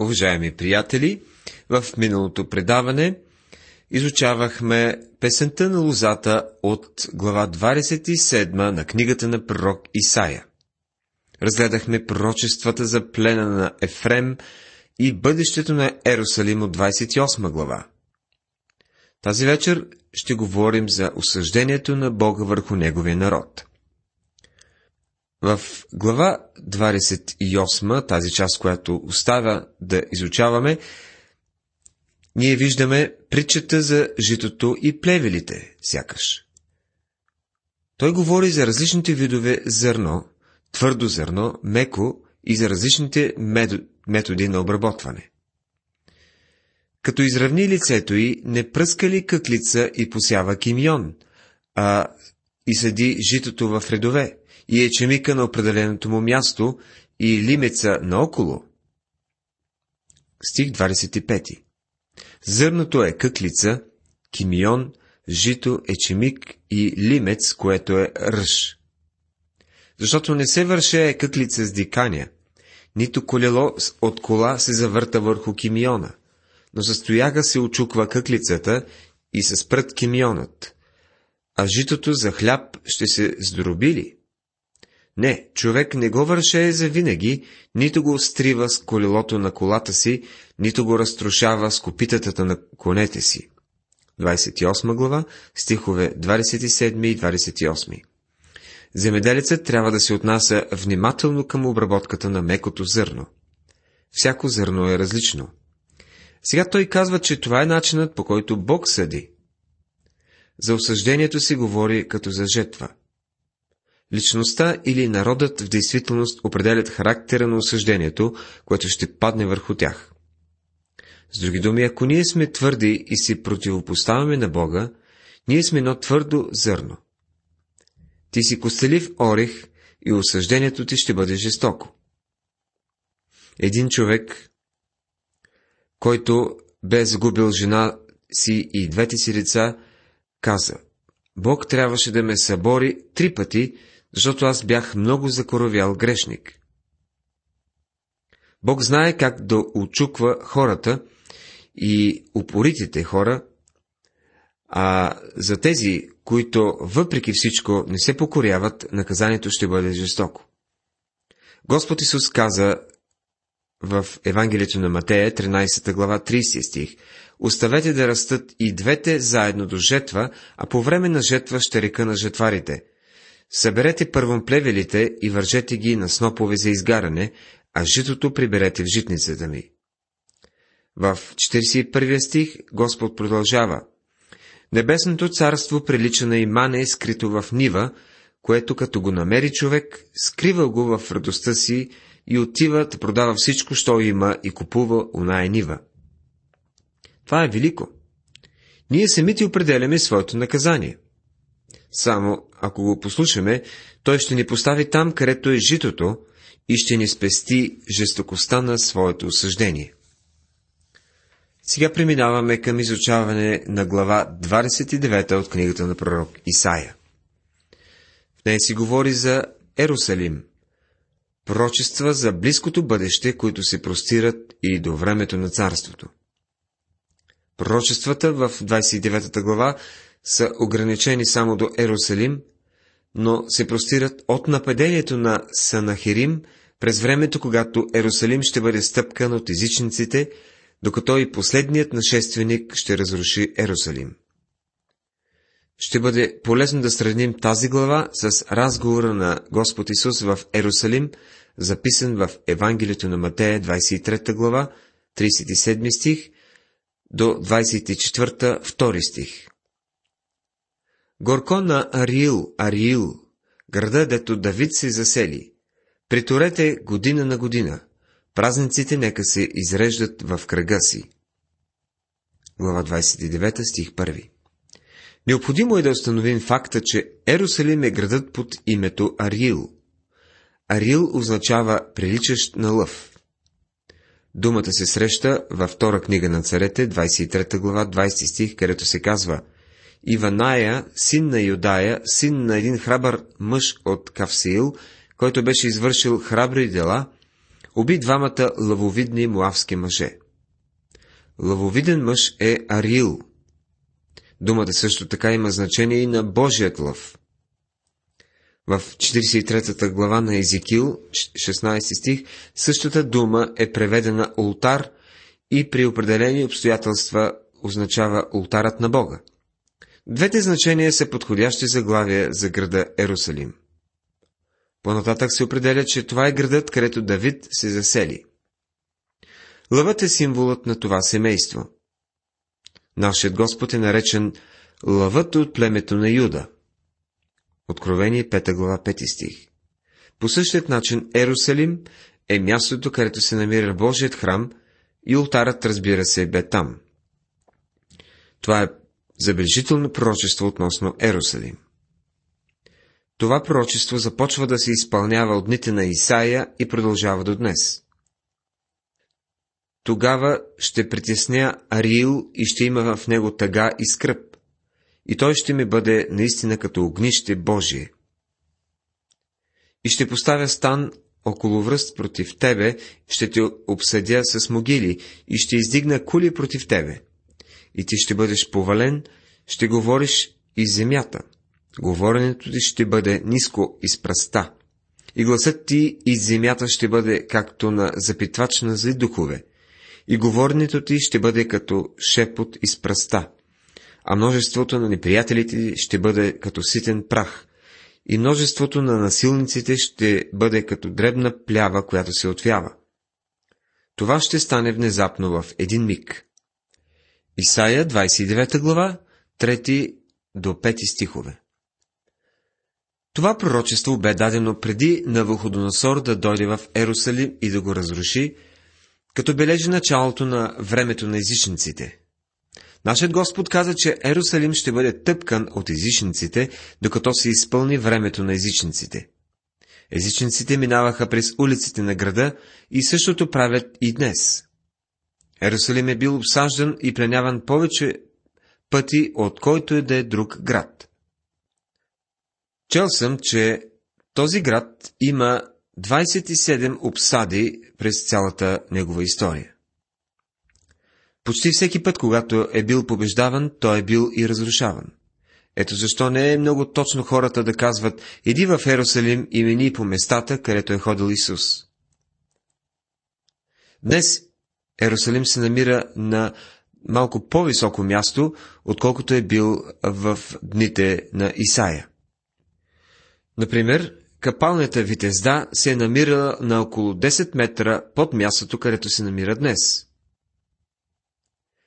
Уважаеми приятели, в миналото предаване изучавахме песента на лозата от глава 27 на книгата на пророк Исаия. Разгледахме пророчествата за плена на Ефрем и бъдещето на Ерусалим от 28 глава. Тази вечер ще говорим за осъждението на Бога върху неговия народ. В глава 28, тази част, която оставя да изучаваме, ние виждаме притчата за житото и плевелите, сякаш. Той говори за различните видове зърно, твърдо зърно, меко и за различните методи на обработване. Като изравни лицето й, не пръска ли къклица и посява кимион, а и съди житото в редове, и ечемика на определеното му място и лимеца наоколо. Стих 25. Зърното е къклица, кимион, жито, ечемик и лимец, което е ръж. Защото не се върше къклица с дикания, нито колело от кола се завърта върху кимиона, но състояга се очуква къклицата и се спрат кимионът. А житото за хляб ще се здробили. Не, човек не го върше за винаги, нито го стрива с колелото на колата си, нито го разрушава с копитата на конете си. 28 глава, стихове 27 и 28. Земеделецът трябва да се отнася внимателно към обработката на мекото зърно. Всяко зърно е различно. Сега той казва, че това е начинът по който Бог съди. За осъждението си говори като за жетва – Личността или народът в действителност определят характера на осъждението, което ще падне върху тях. С други думи, ако ние сме твърди и се противопоставяме на Бога, ние сме едно твърдо зърно. Ти си костелив орех и осъждението ти ще бъде жестоко. Един човек, който бе загубил жена си и двете си деца, каза, Бог трябваше да ме събори три пъти, защото аз бях много закоровял грешник. Бог знае как да очуква хората и упоритите хора, а за тези, които въпреки всичко не се покоряват, наказанието ще бъде жестоко. Господ Исус каза в Евангелието на Матея, 13 глава, 30 стих, Оставете да растат и двете заедно до жетва, а по време на жетва ще река на жетварите – Съберете първом плевелите и вържете ги на снопове за изгаране, а житото приберете в житницата ми. В 41 стих Господ продължава. Небесното царство прилича на имане, скрито в нива, което като го намери човек, скрива го в радостта си и отива да продава всичко, що има и купува оная нива. Това е велико. Ние самите определяме своето наказание. Само ако го послушаме, той ще ни постави там, където е житото и ще ни спести жестокостта на своето осъждение. Сега преминаваме към изучаване на глава 29 от книгата на пророк Исаия. В нея си говори за Ерусалим, пророчества за близкото бъдеще, които се простират и до времето на царството. Пророчествата в 29 глава са ограничени само до Ерусалим, но се простират от нападението на Санахирим през времето, когато Ерусалим ще бъде стъпкан от езичниците, докато и последният нашественик ще разруши Ерусалим. Ще бъде полезно да сравним тази глава с разговора на Господ Исус в Ерусалим, записан в Евангелието на Матея, 23 глава, 37 стих до 24 2 стих. Горко на Ариил, Ариил, града, дето Давид се засели. Приторете година на година. Празниците нека се изреждат в кръга си. Глава 29, стих 1 Необходимо е да установим факта, че Ерусалим е градът под името Арил. Арил означава приличащ на лъв. Думата се среща във втора книга на царете, 23 глава, 20 стих, където се казва – Иваная, син на Юдая, син на един храбър мъж от Кавсиил, който беше извършил храбри дела, уби двамата лъвовидни муавски мъже. Лъвовиден мъж е Арил. Думата също така има значение и на Божият лъв. В 43 глава на Езикил, 16 стих, същата дума е преведена ултар и при определени обстоятелства означава ултарът на Бога. Двете значения са подходящи заглавия за града Ерусалим. По-нататък се определя, че това е градът, където Давид се засели. Лъвът е символът на това семейство. Нашият Господ е наречен лъвът от племето на Юда. Откровение 5 глава 5 стих. По същият начин Ерусалим е мястото, където се намира Божият храм и ултарът, разбира се, бе там. Това е забележително пророчество относно Ерусалим. Това пророчество започва да се изпълнява от дните на Исаия и продължава до днес. Тогава ще притесня Ариил и ще има в него тъга и скръп, и той ще ми бъде наистина като огнище Божие. И ще поставя стан около връст против тебе, ще те обсъдя с могили и ще издигна кули против тебе. И ти ще бъдеш повален, ще говориш и земята. Говоренето ти ще бъде ниско из пръста. И гласът ти из земята ще бъде както на запитвач на зли духове. И говоренето ти ще бъде като шепот из пръста. А множеството на неприятелите ще бъде като ситен прах. И множеството на насилниците ще бъде като дребна плява, която се отвява. Това ще стане внезапно в един миг. Исаия 29 глава, 3 до 5 стихове. Това пророчество бе дадено преди Навуходоносор да дойде в Ерусалим и да го разруши, като бележи началото на времето на езичниците. Нашият Господ каза, че Ерусалим ще бъде тъпкан от езичниците, докато се изпълни времето на езичниците. Езичниците минаваха през улиците на града и същото правят и днес. Ерусалим е бил обсаждан и пленяван повече пъти от който е да е друг град. Чел съм, че този град има 27 обсади през цялата негова история. Почти всеки път, когато е бил побеждаван, той е бил и разрушаван. Ето защо не е много точно хората да казват, иди в Ерусалим и мини по местата, където е ходил Исус. Днес Ерусалим се намира на малко по-високо място, отколкото е бил в дните на Исаия. Например, капалната витезда се е намирала на около 10 метра под мястото, където се намира днес.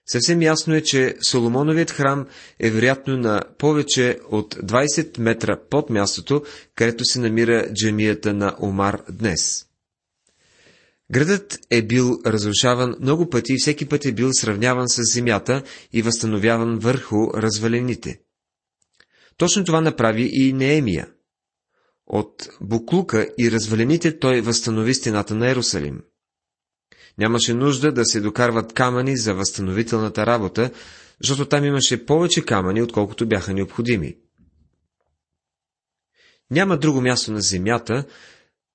Съвсем ясно е, че Соломоновият храм е вероятно на повече от 20 метра под мястото, където се намира джамията на Омар днес. Градът е бил разрушаван много пъти и всеки път е бил сравняван с земята и възстановяван върху развалените. Точно това направи и Неемия. От буклука и развалените той възстанови стената на Ерусалим. Нямаше нужда да се докарват камъни за възстановителната работа, защото там имаше повече камъни, отколкото бяха необходими. Няма друго място на земята,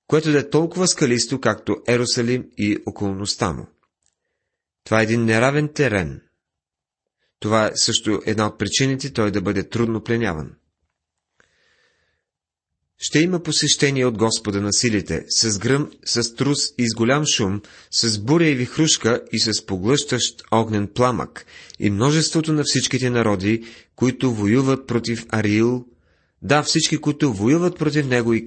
което да е толкова скалисто, както Ерусалим и околността му. Това е един неравен терен. Това е също една от причините той да бъде трудно пленяван. Ще има посещение от Господа на силите, с гръм, с трус и с голям шум, с буря и вихрушка и с поглъщащ огнен пламък, и множеството на всичките народи, които воюват против Ариил, да, всички, които воюват против него и,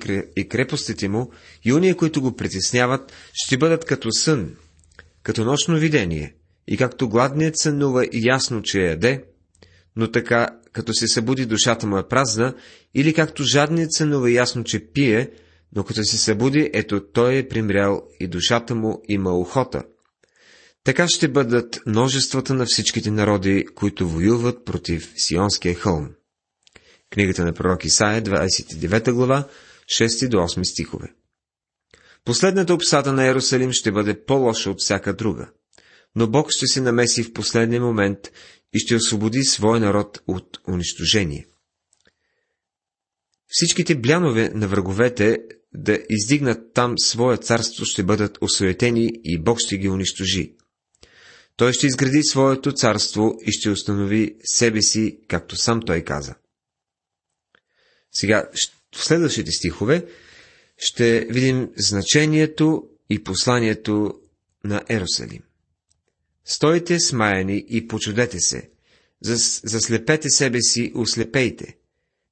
крепостите му, и уния, които го притесняват, ще бъдат като сън, като нощно видение, и както гладният сънува ясно, че яде, но така, като се събуди душата му е празна, или както жадният сънува ясно, че пие, но като се събуди, ето той е примрял и душата му има охота. Така ще бъдат множествата на всичките народи, които воюват против Сионския хълм. Книгата на пророк Исаия, 29 глава, 6 до 8 стихове. Последната обсада на Иерусалим ще бъде по-лоша от всяка друга, но Бог ще се намеси в последния момент и ще освободи своя народ от унищожение. Всичките блянове на враговете да издигнат там свое царство, ще бъдат осуетени и Бог ще ги унищожи. Той ще изгради своето царство и ще установи себе си, както сам той каза. Сега, в следващите стихове ще видим значението и посланието на Ерусалим. Стойте смаяни и почудете се, заслепете себе си, ослепейте.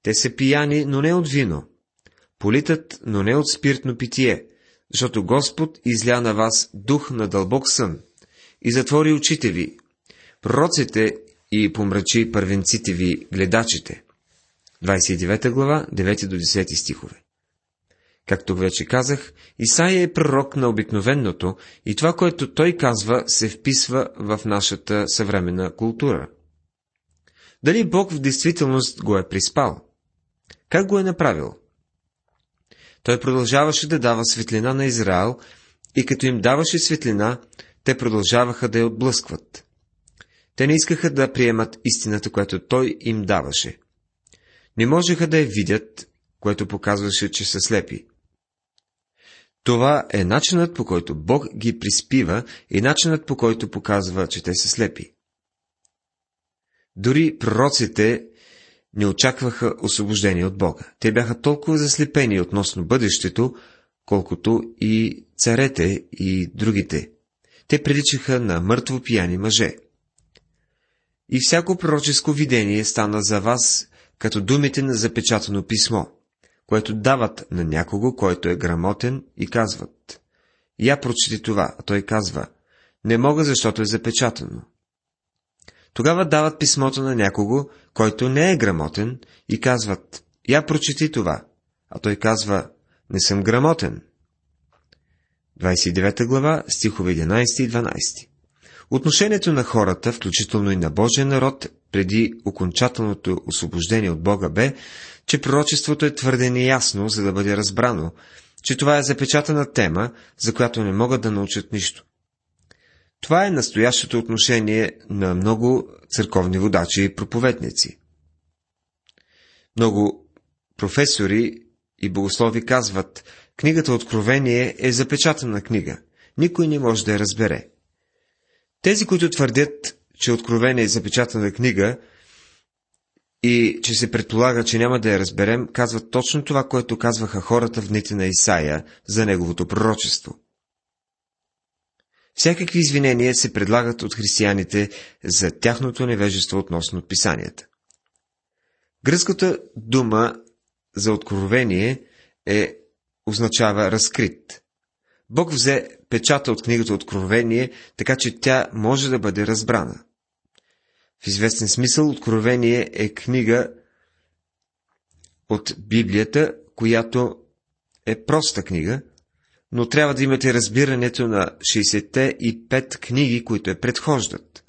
Те са пияни, но не от вино, политат, но не от спиртно питие, защото Господ изля на вас дух на дълбок сън и затвори очите ви, пророците и помрачи първенците ви, гледачите. 29 глава, 9 до 10 стихове. Както вече казах, Исаия е пророк на обикновеното и това, което той казва, се вписва в нашата съвременна култура. Дали Бог в действителност го е приспал? Как го е направил? Той продължаваше да дава светлина на Израел и като им даваше светлина, те продължаваха да я отблъскват. Те не искаха да приемат истината, която той им даваше. Не можеха да я видят, което показваше, че са слепи. Това е начинът по който Бог ги приспива и начинът по който показва, че те са слепи. Дори пророците не очакваха освобождение от Бога. Те бяха толкова заслепени относно бъдещето, колкото и царете и другите. Те приличаха на мъртво пияни мъже. И всяко пророческо видение стана за вас като думите на запечатано писмо, което дават на някого, който е грамотен и казват. Я прочети това, а той казва, не мога, защото е запечатано. Тогава дават писмото на някого, който не е грамотен, и казват, я прочети това, а той казва, не съм грамотен. 29 глава, стихове 11 и 12 Отношението на хората, включително и на Божия народ, преди окончателното освобождение от Бога бе, че пророчеството е твърде неясно, за да бъде разбрано, че това е запечатана тема, за която не могат да научат нищо. Това е настоящото отношение на много църковни водачи и проповедници. Много професори и богослови казват, книгата Откровение е запечатана книга. Никой не може да я разбере. Тези, които твърдят, че Откровение е запечатана книга и че се предполага, че няма да я разберем, казват точно това, което казваха хората в дните на Исаия за неговото пророчество. Всякакви извинения се предлагат от християните за тяхното невежество относно писанията. Гръцката дума за откровение е, означава разкрит. Бог взе печата от книгата Откровение, така че тя може да бъде разбрана. В известен смисъл Откровение е книга от Библията, която е проста книга, но трябва да имате разбирането на 60-те и 5 книги, които я предхождат.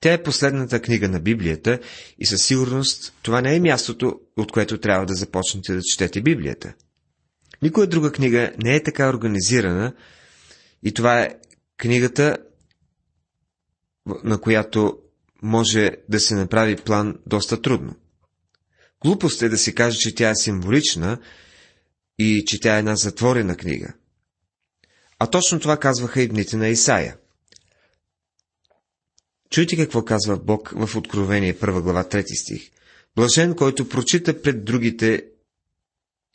Тя е последната книга на Библията и със сигурност това не е мястото, от което трябва да започнете да четете Библията. Никоя друга книга не е така организирана и това е книгата, на която може да се направи план доста трудно. Глупост е да се каже, че тя е символична и че тя е една затворена книга. А точно това казваха и дните на Исаия. Чуйте какво казва Бог в Откровение 1 глава 3 стих. Блажен, който прочита пред другите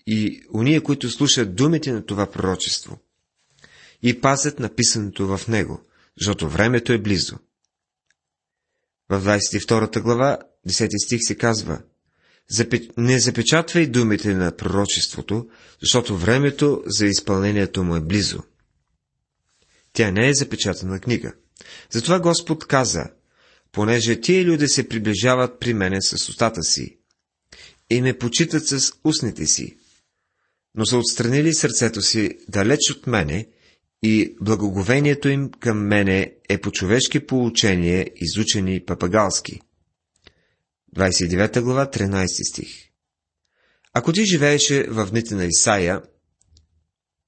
и уния, които слушат думите на това пророчество и пазят написаното в него, защото времето е близо. В 22 глава, 10 стих се казва Не запечатвай думите на пророчеството, защото времето за изпълнението му е близо. Тя не е запечатана книга. Затова Господ каза, понеже тия люди се приближават при мене с устата си и ме почитат с устните си, но са отстранили сърцето си далеч от мене и благоговението им към мене е по човешки получение, изучени папагалски. 29 глава, 13 стих Ако ти живееше в дните на Исаия,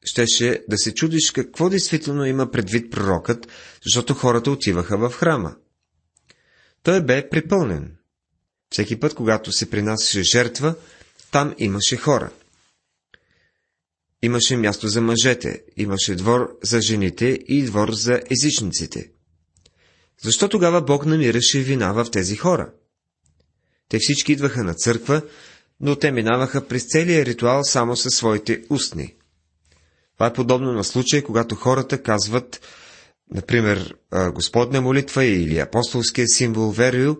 щеше да се чудиш какво действително има предвид пророкът, защото хората отиваха в храма. Той бе припълнен. Всеки път, когато се принасяше жертва, там имаше хора. Имаше място за мъжете, имаше двор за жените и двор за езичниците. Защо тогава Бог намираше вина в тези хора? Те всички идваха на църква, но те минаваха през целия ритуал само със своите устни. Това е подобно на случай, когато хората казват, например, Господня молитва или апостолския символ верою,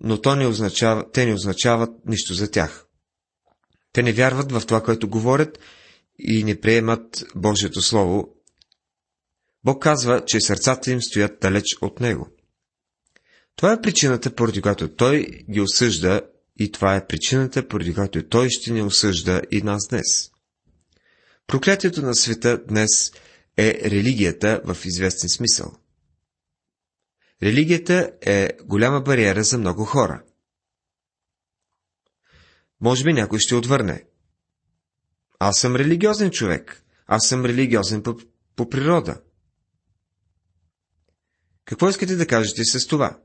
но то не означава, те не означават нищо за тях. Те не вярват в това, което говорят и не приемат Божието Слово. Бог казва, че сърцата им стоят далеч от Него. Това е причината, поради която Той ги осъжда и това е причината, поради която Той ще ни осъжда и нас днес. Проклятието на света днес е религията в известен смисъл. Религията е голяма бариера за много хора. Може би някой ще отвърне. Аз съм религиозен човек. Аз съм религиозен по, по природа. Какво искате да кажете с това?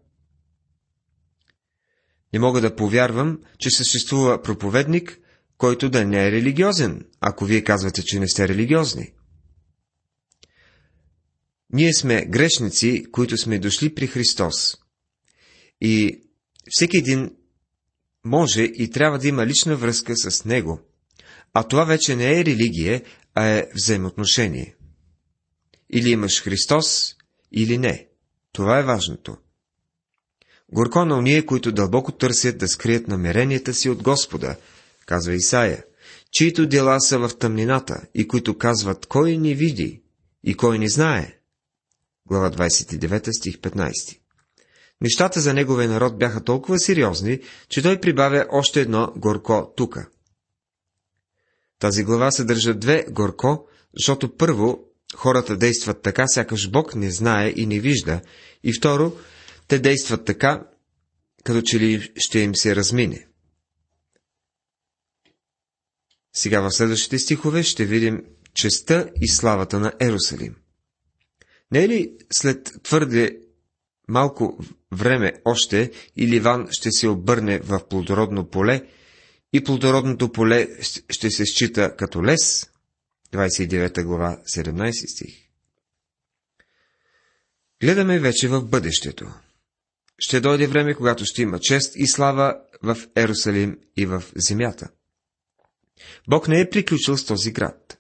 Не мога да повярвам, че съществува проповедник, който да не е религиозен, ако вие казвате, че не сте религиозни. Ние сме грешници, които сме дошли при Христос. И всеки един може и трябва да има лична връзка с Него. А това вече не е религия, а е взаимоотношение. Или имаш Христос, или не. Това е важното. Горко на уния, които дълбоко търсят да скрият намеренията си от Господа, казва Исаия, чието дела са в тъмнината и които казват, кой ни види и кой ни знае. Глава 29, стих 15. Нещата за неговия народ бяха толкова сериозни, че той прибавя още едно горко тука. Тази глава съдържа две горко, защото първо хората действат така, сякаш Бог не знае и не вижда, и второ, те действат така, като че ли ще им се размине. Сега в следващите стихове ще видим честа и славата на Ерусалим. Не е ли след твърде малко време още и Ливан ще се обърне в плодородно поле и плодородното поле ще се счита като лес? 29 глава, 17 стих. Гледаме вече в бъдещето. Ще дойде време, когато ще има чест и слава в Ерусалим и в земята. Бог не е приключил с този град.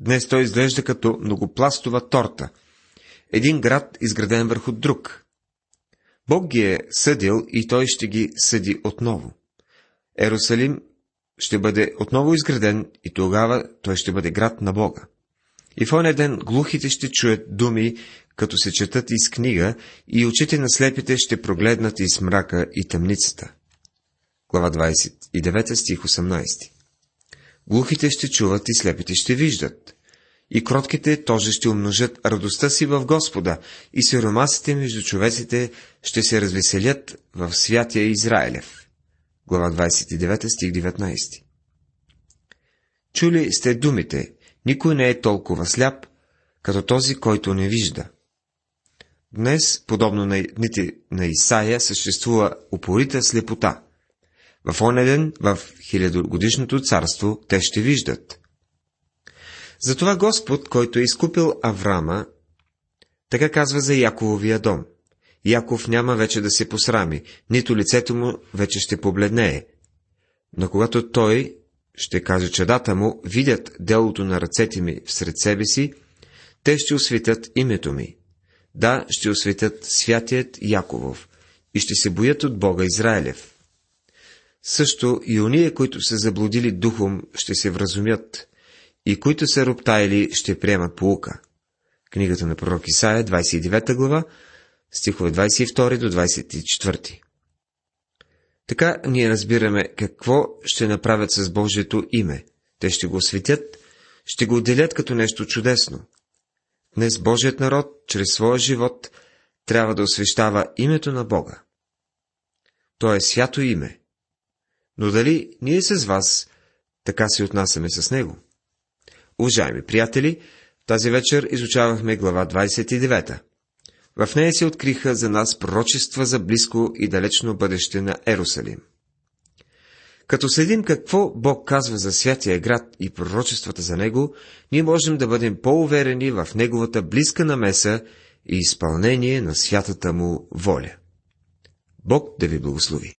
Днес той изглежда като многопластова торта. Един град изграден върху друг. Бог ги е съдил и той ще ги съди отново. Ерусалим ще бъде отново изграден и тогава той ще бъде град на Бога. И в оня ден глухите ще чуят думи, като се четат из книга, и очите на слепите ще прогледнат из мрака и тъмницата. Глава 29 стих 18 Глухите ще чуват и слепите ще виждат. И кротките тоже ще умножат радостта си в Господа, и сиромасите между човеците ще се развеселят в святия Израилев. Глава 29 стих 19 Чули сте думите, никой не е толкова сляп, като този, който не вижда. Днес, подобно на дните на Исаия, съществува упорита слепота. В оня ден, в хилядогодишното царство, те ще виждат. Затова Господ, който е изкупил Аврама, така казва за Якововия дом. Яков няма вече да се посрами, нито лицето му вече ще побледнее. Но когато той ще каже чадата му, видят делото на ръцете ми всред себе си, те ще осветят името ми. Да, ще осветят святият Яковов и ще се боят от Бога Израилев. Също и уния, които са заблудили духом, ще се вразумят, и които са роптаяли, ще приемат полука. Книгата на пророк Исаия, 29 глава, стихове 22 до 24. Така ние разбираме какво ще направят с Божието име. Те ще го осветят, ще го отделят като нещо чудесно. Днес Божият народ, чрез своя живот, трябва да освещава името на Бога. То е свято име. Но дали ние с вас така се отнасяме с него? Уважаеми приятели, тази вечер изучавахме глава 29. В нея се откриха за нас пророчества за близко и далечно бъдеще на Ерусалим. Като следим какво Бог казва за святия град и пророчествата за него, ние можем да бъдем по-уверени в неговата близка намеса и изпълнение на святата му воля. Бог да ви благослови!